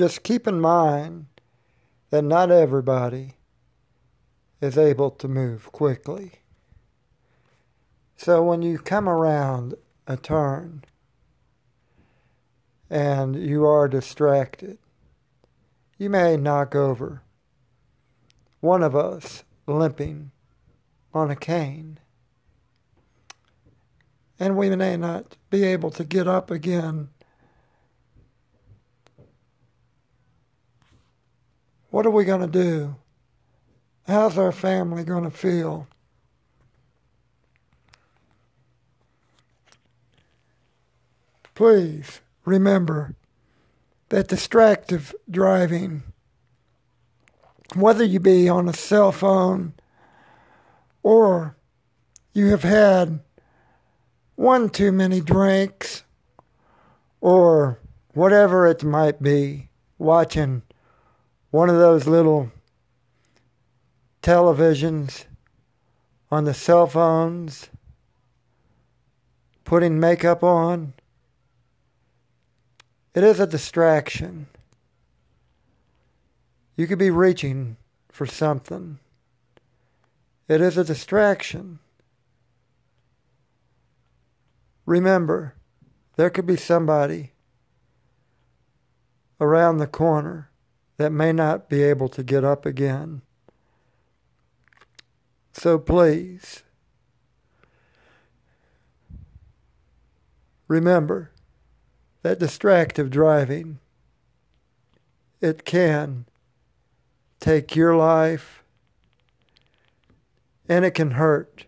just keep in mind that not everybody is able to move quickly. So when you come around a turn and you are distracted, you may knock over one of us limping on a cane. And we may not be able to get up again. What are we going to do? How's our family going to feel? Please remember that distractive driving, whether you be on a cell phone or you have had one too many drinks or whatever it might be, watching one of those little televisions on the cell phones, putting makeup on. It is a distraction. You could be reaching for something. It is a distraction. Remember, there could be somebody around the corner that may not be able to get up again. So please, remember that distractive driving, it can take your life and it can hurt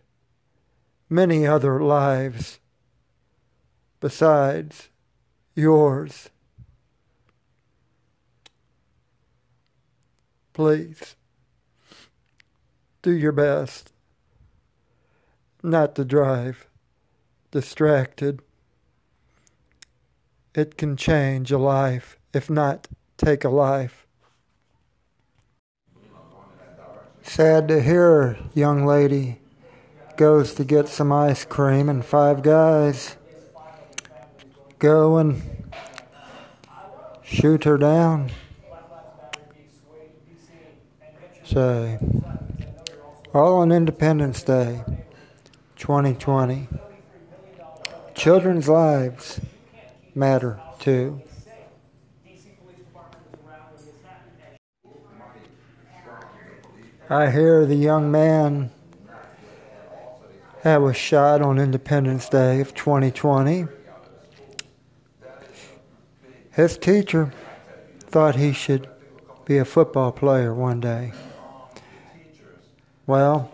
many other lives besides yours. Please do your best not to drive distracted. It can change a life, if not take a life. Sad to hear, young lady goes to get some ice cream and five guys go and shoot her down. So, all on Independence Day 2020. Children's lives matter too. I hear the young man that was shot on Independence Day of 2020. His teacher thought he should be a football player one day. Well,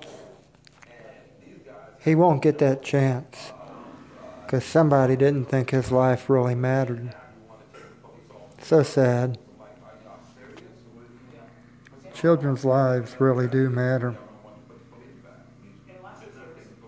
he won't get that chance because somebody didn't think his life really mattered. So sad. Children's lives really do matter.